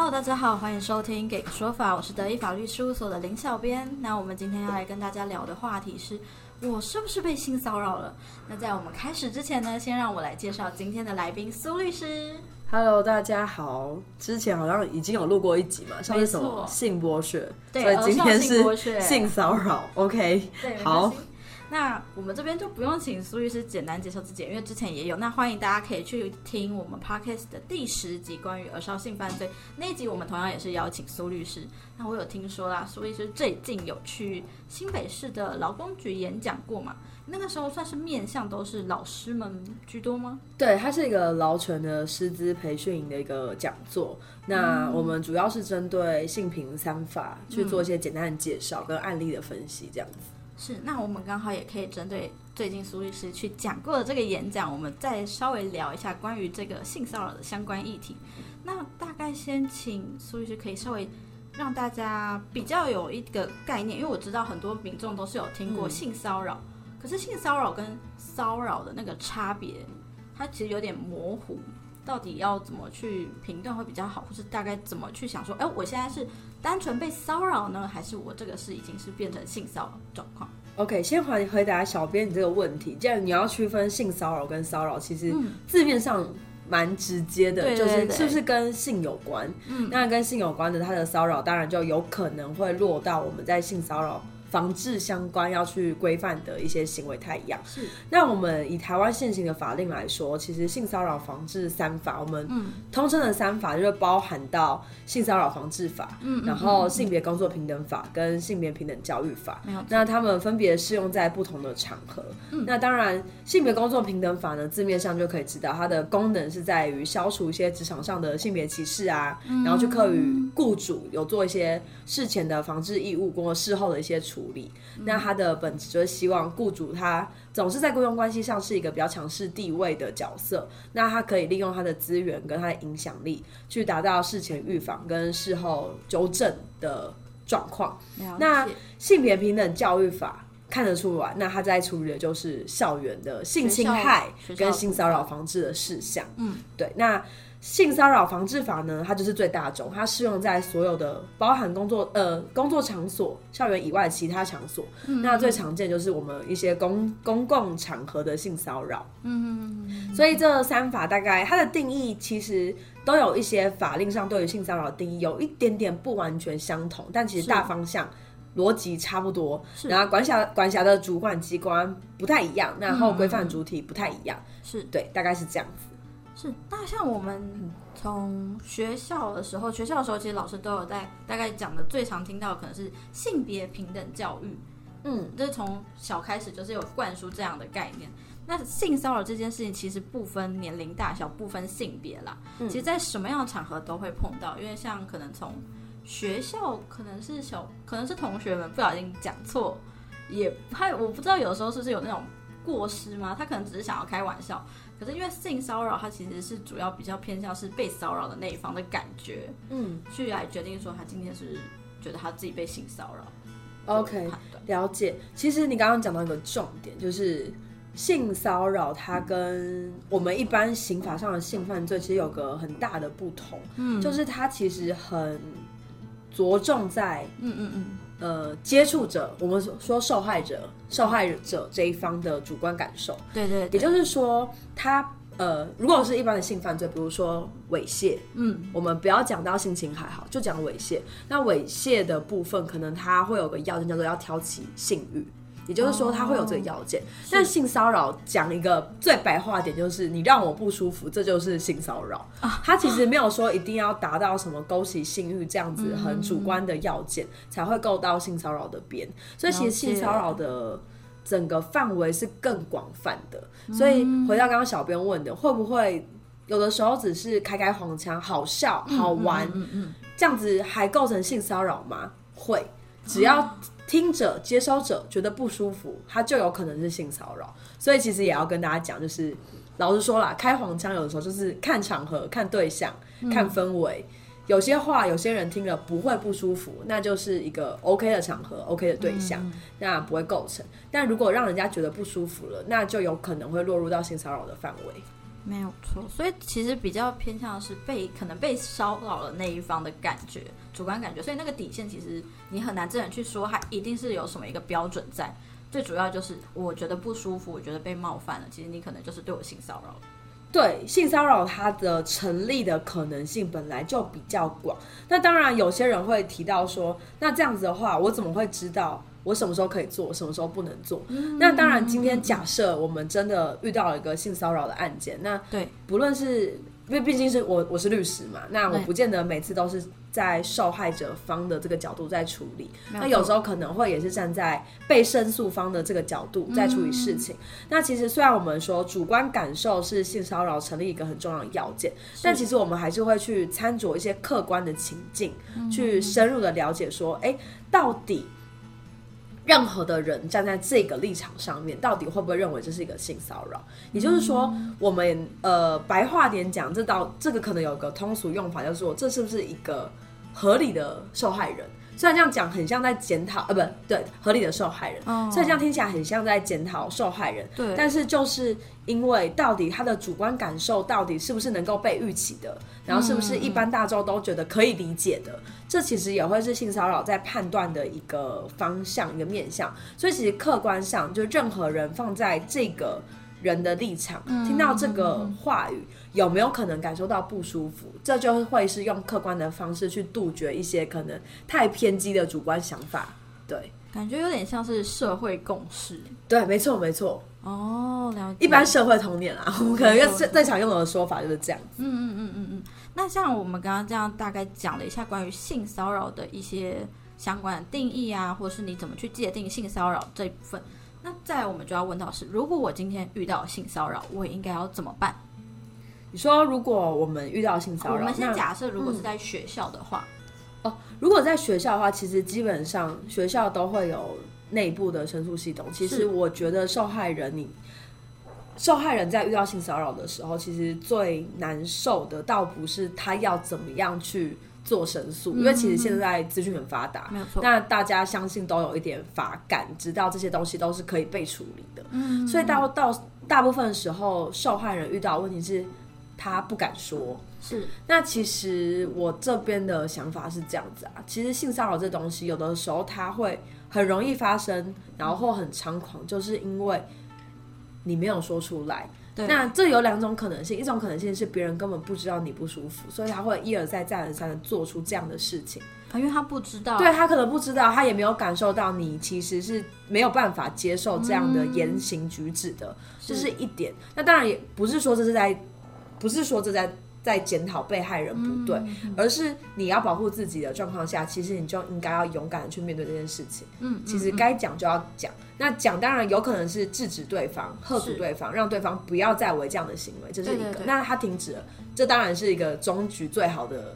Hello，大家好，欢迎收听《给个说法》，我是德意法律事务所的林小编。那我们今天要来跟大家聊的话题是，我是不是被性骚扰了？那在我们开始之前呢，先让我来介绍今天的来宾苏律师。Hello，大家好。之前好像已经有录过一集嘛，像是什么性剥削，对所以今天是性骚扰。OK，对，好。那我们这边就不用请苏律师简单介绍自己，因为之前也有。那欢迎大家可以去听我们 podcast 的第十集关于儿少性犯罪那一集，我们同样也是邀请苏律师。那我有听说啦，苏律师最近有去新北市的劳工局演讲过嘛？那个时候算是面向都是老师们居多吗？对，它是一个劳权的师资培训营的一个讲座。那我们主要是针对性平三法去做一些简单的介绍跟案例的分析，这样子。是，那我们刚好也可以针对最近苏律师去讲过的这个演讲，我们再稍微聊一下关于这个性骚扰的相关议题。那大概先请苏律师可以稍微让大家比较有一个概念，因为我知道很多民众都是有听过嗯性骚扰，可是性骚扰跟骚扰的那个差别，它其实有点模糊。到底要怎么去评断会比较好，或是大概怎么去想说，哎，我现在是单纯被骚扰呢，还是我这个是已经是变成性骚扰状况？OK，先回回答小编你这个问题。既然你要区分性骚扰跟骚扰，其实嗯字面上蛮直接的，就是是不是跟性有关？嗯那跟性有关的，它的骚扰当然就有可能会落到我们在性骚扰防治相关要去规范的一些行为太一样。是，那我们以台湾现行的法令来说，其实性骚扰防治三法，我们嗯通称的三法就是包含到性骚扰防治法，嗯，然后性别工作平等法跟性别平等教育法。没有那他们分别适用在不同的场合。嗯那当然，性别工作平等法呢，字面上就可以知道它的功能是在于消除一些职场上的性别歧视啊，嗯然后去课予雇主有做一些事前的防治义务，或事后的一些处理。那他的本质就是希望雇主他总是在雇佣关系上是一个比较强势地位的角色，那他可以利用他的资源跟他的影响力，去达到事前预防跟事后纠正的状况。那性别平等教育法看得出来，那他在处理的就是校园的性侵害跟性骚扰防治的事项。嗯，对。那性骚扰防治法呢，它就是最大众，它适用在所有的包含工作呃工作场所、校园以外其他场所。嗯那最常见就是我们一些公公共场合的性骚扰。嗯，所以这三法大概它的定义其实都有一些法令上对于性骚扰定义有一点点不完全相同，但其实大方向逻辑差不多。然后管辖管辖的主管机关不太一样，然后规嗯范主体不太一样，是对，大概是这样子。是。那像我们从学校的时候，学校的时候，其实老师都有在大概讲的，最常听到的可能是性别平等教育，嗯，就是从小开始就是有灌输这样的概念。那性骚扰这件事情其实不分年龄大小，不分性别啦，嗯其实在什么样的场合都会碰到，因为像可能从学校可能是小，可能是同学们不小心讲错，也还我不知道有时候是不是有那种过失吗？他可能只是想要开玩笑，可是因为性骚扰，它其实是主要比较偏向是被骚扰的那一方的感觉，嗯去来决定说他今天是觉得他自己被性骚扰。，OK，了解。其实你刚刚讲到一个重点，就是性骚扰，它跟我们一般刑法上的性犯罪其实有个很大的不同，嗯就是它其实很着重在嗯嗯嗯，呃接触者，我们说受害者、受害者这一方的主观感受。对对对，也就是说，他呃，如果是一般的性犯罪，比如说猥亵，嗯我们不要讲到性侵还好，就讲猥亵。那猥亵的部分，可能他会有个要件叫做要挑起性欲。也就是说，他会有这个要件。但性骚扰讲一个最白话点，就是你让我不舒服，这就是性骚扰。他其实没有说一定要达到什么勾起性欲这样子很主观的要件，才会够到性骚扰的边。所以其实性骚扰的整个范围是更广泛的。所以回到刚刚小编问的，会不会有的时候只是开开黄腔，好笑、好玩，嗯嗯这样子还构成性骚扰吗？会，只要听者、接收者觉得不舒服，他就有可能是性骚扰。所以其实也要跟大家讲，就是老实说啦，开黄腔有的时候就是看场合、看对象、看氛围。有些话有些人听了不会不舒服，那就是一个 OK 的场合、OK 的对象，那不会构成。但如果让人家觉得不舒服了，那就有可能会落入到性骚扰的范围。没有错，所以其实比较偏向是被可能被骚扰的那一方的感觉，主观感觉，所以那个底线其实你很难真的去说，它一定是有什么一个标准在。最主要就是我觉得不舒服，我觉得被冒犯了，其实你可能就是对我性骚扰。对性骚扰，它的成立的可能性本来就比较广。那当然，有些人会提到说，那这样子的话，我怎么会知道我什么时候可以做，什么时候不能做？那当然，今天假设我们真的遇到了一个性骚扰的案件，那对，不论是。因为毕竟是我我是律师嘛，那我不见得每次都是在受害者方的这个角度在处理，那有时候可能会也是站在被申诉方的这个角度在处理事情。那其实虽然我们说主观感受是性骚扰成立一个很重要的要件，但其实我们还是会去参酌一些客观的情境，去深入的了解说，哎，到底。任何的人站在这个立场上面，到底会不会认为这是一个性骚扰？也就是说，我们呃白话点讲，这道这个可能有个通俗用法，叫做这是不是一个合理的受害人？虽然这样讲很像在检讨，呃，不对，合理的受害人，虽然这样听起来很像在检讨受害人，对，但是就是因为到底他的主观感受到底是不是能够被预期的？然后是不是一般大众都觉得可以理解的？这其实也会是性骚扰在判断的一个方向、一个面向。所以其实客观上，就任何人放在这个人的立场，听到这个话语，有没有可能感受到不舒服？这就会是用客观的方式去杜绝一些可能太偏激的主观想法。对，感觉有点像是社会共识。对，没错，没错。哦，了解。一般社会童年啊，我们可能要最常用的说法就是这样子。嗯嗯嗯嗯嗯。那像我们刚刚这样大概讲了一下关于性骚扰的一些相关的定义啊，或者是你怎么去界定性骚扰这一部分。那再我们就要问到是，如果我今天遇到性骚扰，我应该要怎么办？你说如果我们遇到性骚扰，我们先假设如果是在学校的话，哦，如果在学校的话，其实基本上学校都会有内部的申诉系统。其实我觉得受害人你。受害人在遇到性骚扰的时候，其实最难受的倒不是他要怎么样去做申诉，因为其实现在资讯很发达，没有错。那大家相信都有一点法感，知道这些东西都是可以被处理的。嗯，所以到到大部分时候，受害人遇到问题是他不敢说。是，那其实我这边的想法是这样子啊，其实性骚扰这东西有的时候它会很容易发生，然后或很猖狂，就是因为。你没有说出来，那这有两种可能性，一种可能性是别人根本不知道你不舒服，所以他会一而再再而三的做出这样的事情，因为他不知道，对他可能不知道，他也没有感受到你其实是没有办法接受这样的言行举止的，这是一点。那当然也不是说这是在，不是说这在。在检讨被害人不对，而是你要保护自己的状况下，其实你就应该要勇敢的去面对这件事情。嗯，其实该讲就要讲。那讲当然有可能是制止对方、喝阻对方，让对方不要再为这样的行为，这是一个。那他停止了，这当然是一个终局最好的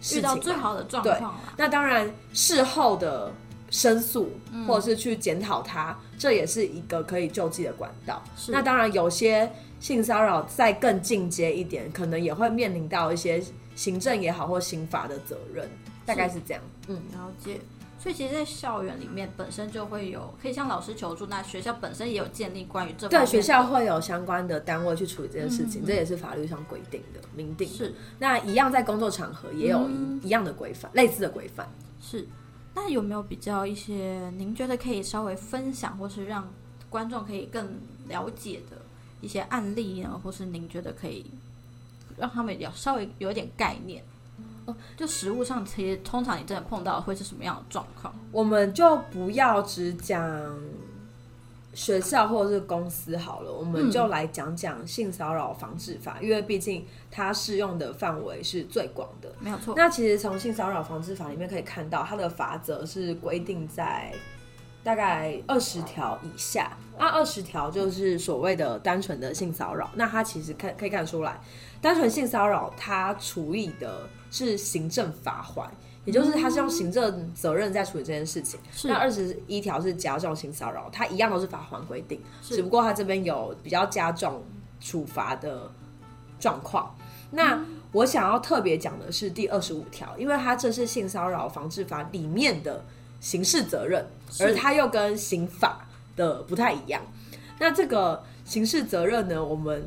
事情，最好的状况那当然事后的申诉或者是去检讨他，这也是一个可以救济的管道。那当然有些。性骚扰再更进阶一点，可能也会面临到一些行政也好或刑法的责任，大概是这样。嗯，了解。所以其实，在校园里面本身就会有可以向老师求助，那学校本身也有建立关于这对学校会有相关的单位去处理这件事情，这也是法律上规定的明定。是。那一样在工作场合也有一样的规范，类似的规范。是。那有没有比较一些您觉得可以稍微分享，或是让观众可以更了解的？一些案例呢，或是您觉得可以让他们有稍微有一点概念哦。就食物上，其实通常你真的碰到会是什么样的状况？我们就不要只讲学校或者是公司好了，我们就来讲讲性骚扰防治法，因为毕竟它适用的范围是最广的。没有错。那其实从性骚扰防治法里面可以看到，它的法则是规定在。大概二十条以下，那二十条就是所谓的单纯的性骚扰。那它其实看可以看出来，单纯性骚扰它处理的是行政罚款，也就是它是用行政责任在处理这件事情。那二十一条是加重性骚扰，它一样都是罚款规定，只不过它这边有比较加重处罚的状况。那我想要特别讲的是第二十五条，因为它这是性骚扰防治法里面的。刑事责任，而它又跟刑法的不太一样。那这个刑事责任呢，我们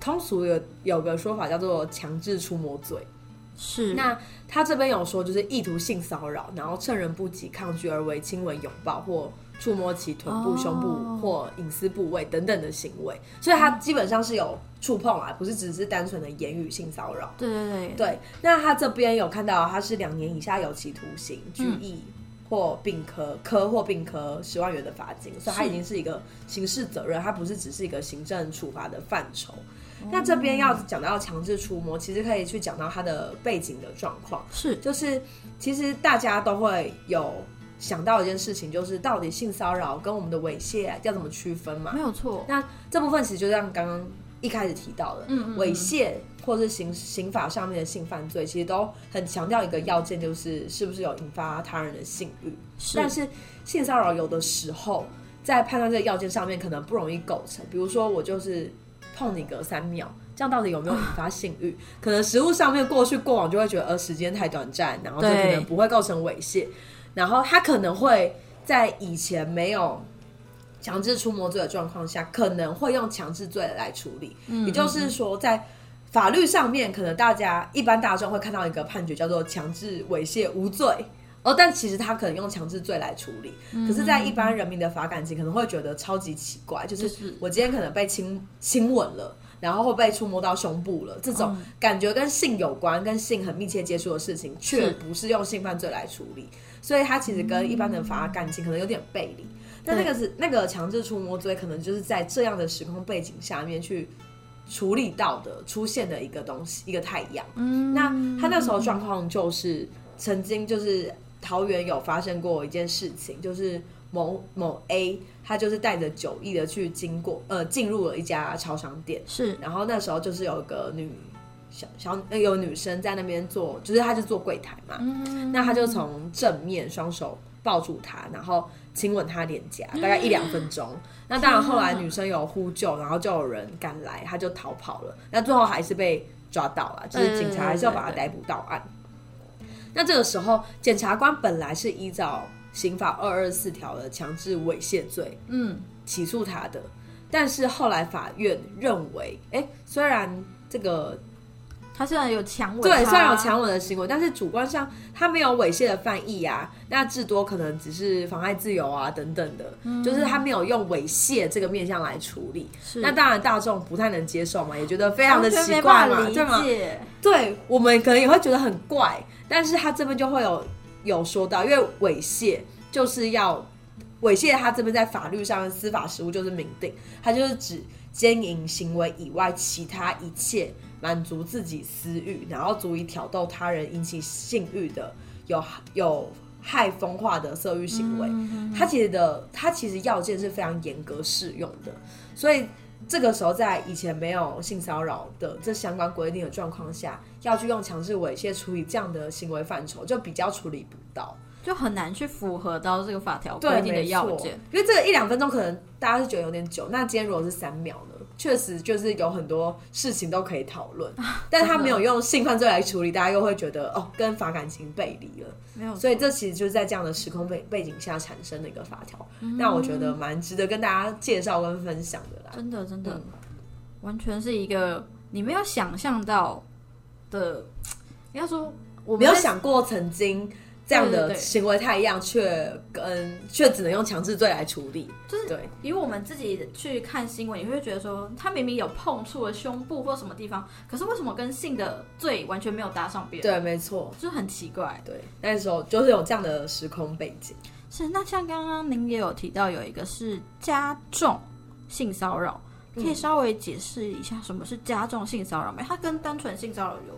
通俗有有个说法叫做强制触摸罪。是那他这边有说，就是意图性骚扰，然后趁人不及抗拒而为亲吻、拥抱或触摸其臀部、哦胸部或隐私部位等等的行为，所以他基本上是有触碰啊，不是只是单纯的言语性骚扰。对对对，对，那他这边有看到，他是两年以下有期徒刑、拘嗯役或并科科或并科十万元的罚金，所以它已经是一个刑事责任，它不是只是一个行政处罚的范畴。那这边要讲到强制触摸，其实可以去讲到它的背景的状况。是就是其实大家都会有想到一件事情，就是到底性骚扰跟我们的猥亵要怎么区分嘛没？有错。那这部分其实就像刚刚一开始提到的，嗯嗯嗯猥亵或是刑刑法上面的性犯罪，其实都很强调一个要件，就是是不是有引发他人的性欲。是但是性骚扰有的时候在判断这个要件上面可能不容易构成，比如说我就是碰你个三秒，这样到底有没有引发性欲？可能食物上面过去过往就会觉得呃时间太短暂，然后就可能不会构成猥亵，然后他可能会在以前没有。强制触摸罪的状况下，可能会用强制罪来处理。嗯也就是说，在法律上面，可能大家一般大众会看到一个判决叫做强制猥亵无罪。哦，但其实他可能用强制罪来处理，嗯可是，在一般人民的法感情可能会觉得超级奇怪，就是我今天可能被亲亲吻了，然后会被触摸到胸部了，这种嗯感觉跟性有关、跟性很密切接触的事情，却不是用性犯罪来处理，所以它其实跟一般的法感情可能有点背离。但那个是那个强制触摸罪，可能就是在这样的时空背景下面去处理到的出现的一个东西，一个太阳。嗯那他那时候状况就是曾经就是桃园有发生过一件事情，就是某某 A 他就是带着酒意的去经过呃进入了一家超商店，是。然后那时候就是有一个女小小呃有女生在那边做，就是她就做柜台嘛，嗯。那她就从正面双手抱住他，然后亲吻他脸颊，大概一两分钟。那当然后来女生有呼救，然后就有人赶来，他就逃跑了。那最后还是被抓到了，就是警察还是要把他逮捕到案。那这个时候，检察官本来是依照刑法二二四条的强制猥亵罪嗯起诉他的，但是后来法院认为，哎、虽然这个他虽然有强吻，对，虽然有强吻的行为，但是主观上他没有猥亵的犯意啊，那至多可能只是妨碍自由啊等等的，就是他没有用猥亵这个面向来处理。那当然大众不太能接受嘛，也觉得非常的奇怪嘛，对吗？对我们可能也会觉得很怪，但是他这边就会有有说到，因为猥亵就是要猥亵，他这边在法律上的司法实务就是明定，他就是指奸淫行为以外其他一切满足自己私欲，然后足以挑逗他人引起性欲的有有害风化的色欲行为。它其实的它其实要件是非常严格适用的，所以这个时候在以前没有性骚扰的这相关规定的状况下，要去用强制猥亵处理这样的行为范畴，就比较处理不到。就很难去符合到这个法条对，规定的要件。因为这个一两分钟可能大家是觉得有点久，那今天如果是三秒呢？确实就是有很多事情都可以讨论，但他没有用性犯罪来处理，大家又会觉得哦，跟法感情背离了。没有，所以这其实就是在这样的时空背背景下产生的一个法条，那我觉得蛮值得跟大家介绍跟分享的啦。真的真的、嗯完全是一个你没有想象到的，应该说我没有想过曾经这样的行为太一样，却跟却只能用强制罪来处理，就是对以我们自己去看新闻，你会觉得说他明明有碰触了胸部或什么地方，可是为什么跟性的罪完全没有搭上边？，对，没错，就是很奇怪。对，那时候就是有这样的时空背景。是，那像刚刚您也有提到有一个是加重性骚扰，可以稍微解释一下什么是加重性骚扰吗？它跟单纯性骚扰有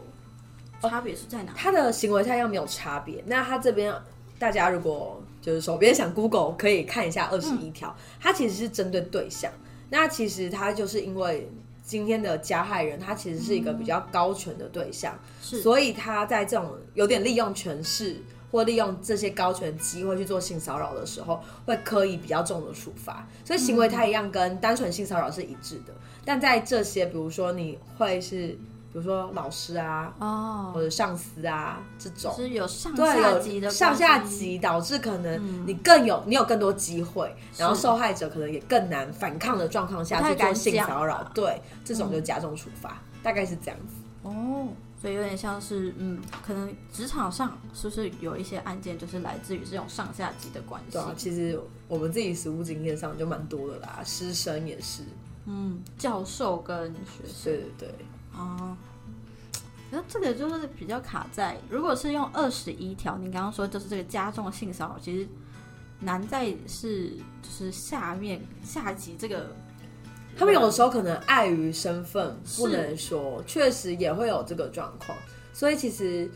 差别是在哪？他的行为太样没有差别。那他这边大家如果就是手边想 Google 可以看一下二十一条，他其实是针对对象。那其实他就是因为今天的加害人，他其实是一个比较高权的对象，是所以他在这种有点利用权势。或利用这些高权机会去做性骚扰的时候，会刻意比较重的处罚，所以行为他一样跟单纯性骚扰是一致的。但在这些，比如说你会是，比比如说老师啊，哦，或者上司啊这种。是有上，下级的上下级，导致可能你更有你有更多机会，然后受害者可能也更难反抗的状况下去做性讲骚扰。吧，对，这种就加重处罚，大概是这样子。哦，所以有点像是，嗯，可能职场上是不是有一些案件就是来自于这种上下级的关系？对？啊，其实我们自己实务经验上就蛮多的啦，师生也是，嗯，教授跟学生。对对对。啊。那这个就是比较卡在，如果是用二十一条，你刚刚说就是这个加重性骚扰，其实难在是就是下面下级这个，他们有的时候可能碍于身份不能说，确实也会有这个状况。所以其实，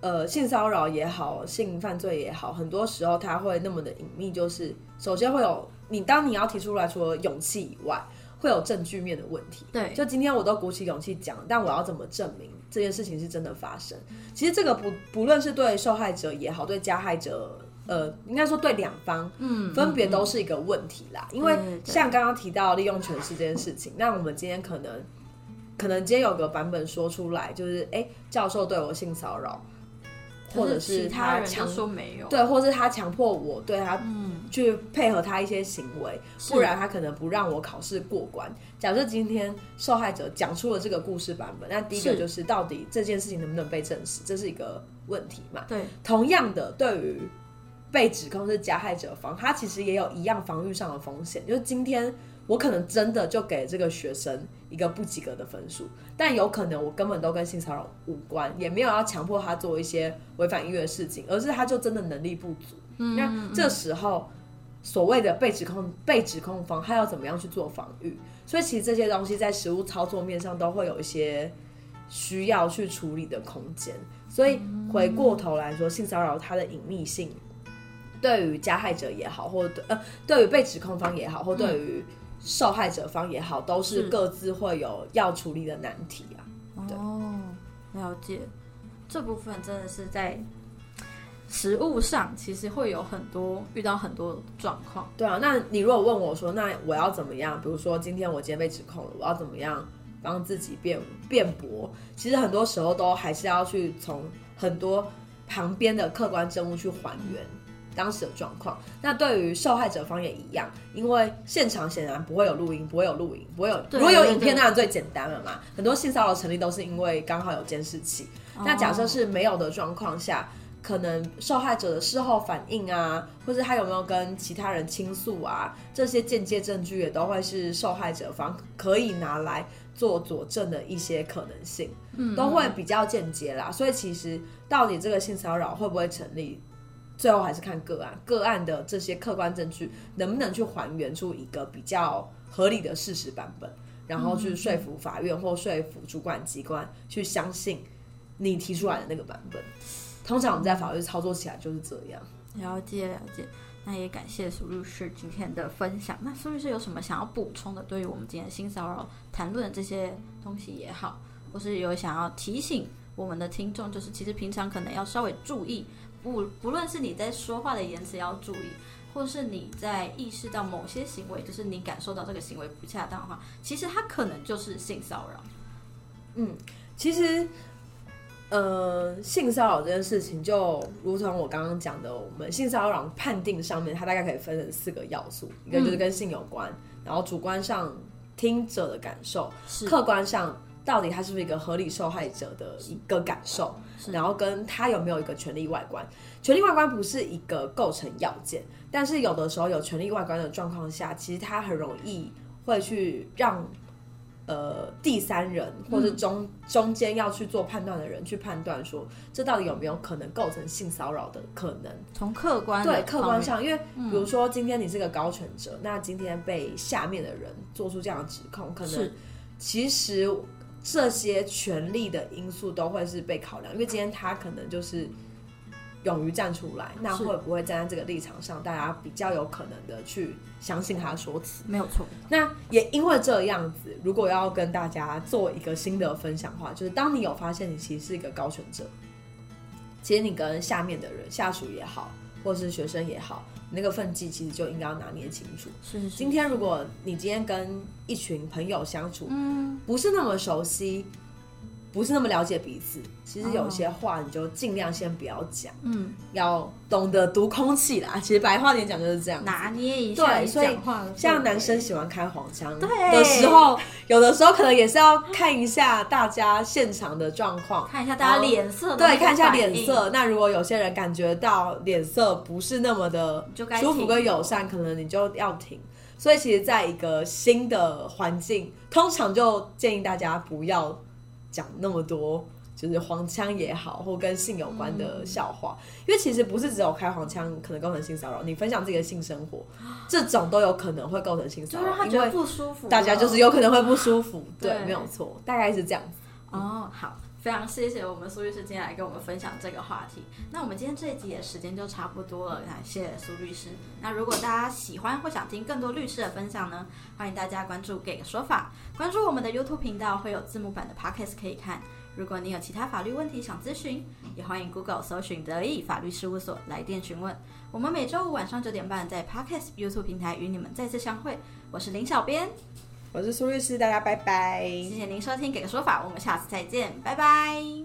呃，性骚扰也好，性犯罪也好，很多时候它会那么的隐秘，就是首先会有你当你要提出来，除了勇气以外，会有证据面的问题。对，就今天我都鼓起勇气讲，但我要怎么证明这件事情是真的发生？其实这个不不论是对受害者也好，对加害者，呃，应该说对两方，嗯，分别都是一个问题啦。因为像刚刚提到利用权势这件事情，那我们今天可能可能今天有个版本说出来，就是哎、诶教授对我性骚扰，或者是他强说没有，对，或是他强迫我对他嗯，去配合他一些行为，不然他可能不让我考试过关。假设今天受害者讲出了这个故事版本，那第一个就是到底这件事情能不能被证实，这是一个问题嘛？对，同样的，对于被指控是加害者方，他其实也有一样防御上的风险，就是今天我可能真的就给这个学生一个不及格的分数，但有可能我根本都跟性骚扰无关，也没有要强迫他做一些违反音乐的事情，而是他就真的能力不足。嗯那这时候所谓的被指控被指控方，他要怎么样去做防御？所以其实这些东西在实物操作面上都会有一些需要去处理的空间。所以回过头来说，性骚扰它的隐秘性，对于加害者也好，或对呃对于被指控方也好，或对于受害者方也好，都是是各自会有要处理的难题啊。哦，了解，这部分真的是在实物上，其实会有很多遇到很多状况。对啊，那你如果问我说，那我要怎么样？比如说今天我今天被指控了，我要怎么样帮自己辩辩驳？其实很多时候都还是要去从很多旁边的客观证物去还原当时的状况。那对于受害者方也一样，因为现场显然不会有录音，不会有录影，不会有如果有影片当然最简单了嘛。很多性骚扰成立都是因为刚好有监视器。那假设是没有的状况下，可能受害者的事后反应啊，或者他有没有跟其他人倾诉啊，这些间接证据也都会是受害者方可以拿来做佐证的一些可能性，嗯都会比较间接啦。所以其实到底这个性骚扰会不会成立，最后还是看个案，个案的这些客观证据能不能去还原出一个比较合理的事实版本，然后去说服法院或说服主管机关去相信你提出来的那个版本。通常我们在法律操作起来就是这样。了解了解，那也感谢苏律师今天的分享。那苏律师有什么想要补充的？对于我们今天性骚扰谈论的这些东西也好，或是有想要提醒我们的听众，就是其实平常可能要稍微注意，不不论是你在说话的言辞要注意，或是你在意识到某些行为，就是你感受到这个行为不恰当的话，其实它可能就是性骚扰。嗯其实，呃，性骚扰这件事情，就如同我刚刚讲的，我们性骚扰判定上面，它大概可以分成四个要素，一个就是跟性有关，然后主观上听者的感受，客观上到底他是不是一个合理受害者的一个感受，然后跟他有没有一个权利外观。权利外观不是一个构成要件，但是有的时候有权利外观的状况下，其实他很容易会去让呃第三人或者中、中间要去做判断的人去判断说，这到底有没有可能构成性骚扰的可能。从客观对客观上，因为比如说今天你是个高权者，那今天被下面的人做出这样的指控，可能其实这些权利的因素都会是被考量，因为今天他可能就是勇于站出来，那会不会站在这个立场上，大家比较有可能的去相信他说辞？没有错，那也因为这样子，如果要跟大家做一个新的分享的话，就是当你有发现你其实是一个高权者，其实你跟下面的人、下属也好，或是学生也好，你那个分际其实就应该要拿捏清楚。是是是，今天如果你今天跟一群朋友相处，嗯，不是那么熟悉，不是那么了解彼此，其实有些话你就尽量先不要讲，嗯，要懂得读空气啦。其实白话点讲就是这样。拿捏一下你对像男生喜欢开黄腔对的时候，有的时候可能也是要看一下大家现场的状况，看一下大家脸色对，看一下。脸色。那如果有些人感觉到脸色不是那么的舒服跟友善，可能你就要停。所以其实，在一个新的环境，通常就建议大家不要讲那么多。就是黄腔也好，或跟性有关的笑话，因为其实不是只有开黄腔可能构成性骚扰，你分享自己的性生活，这种都有可能会构成性骚扰，因为不舒服，大家就是有可能会不舒服，对，对没有错，大概是这样子。哦，好，非常谢谢我们苏律师今天来跟我们分享这个话题。那我们今天这一集的时间就差不多了，感谢苏律师。那如果大家喜欢或想听更多律师的分享呢，欢迎大家关注“给个说法”，关注我们的 YouTube 频道，会有字幕版的 Podcast 可以看。如果你有其他法律问题想咨询，也欢迎 Google 搜寻德意法律事务所来电询问。我们每周五晚上九点半在 Podcast YouTube 平台与你们再次相会。我是林小编，我是苏律师，大家拜拜。谢谢您收听《给个说法》，我们下次再见，拜拜。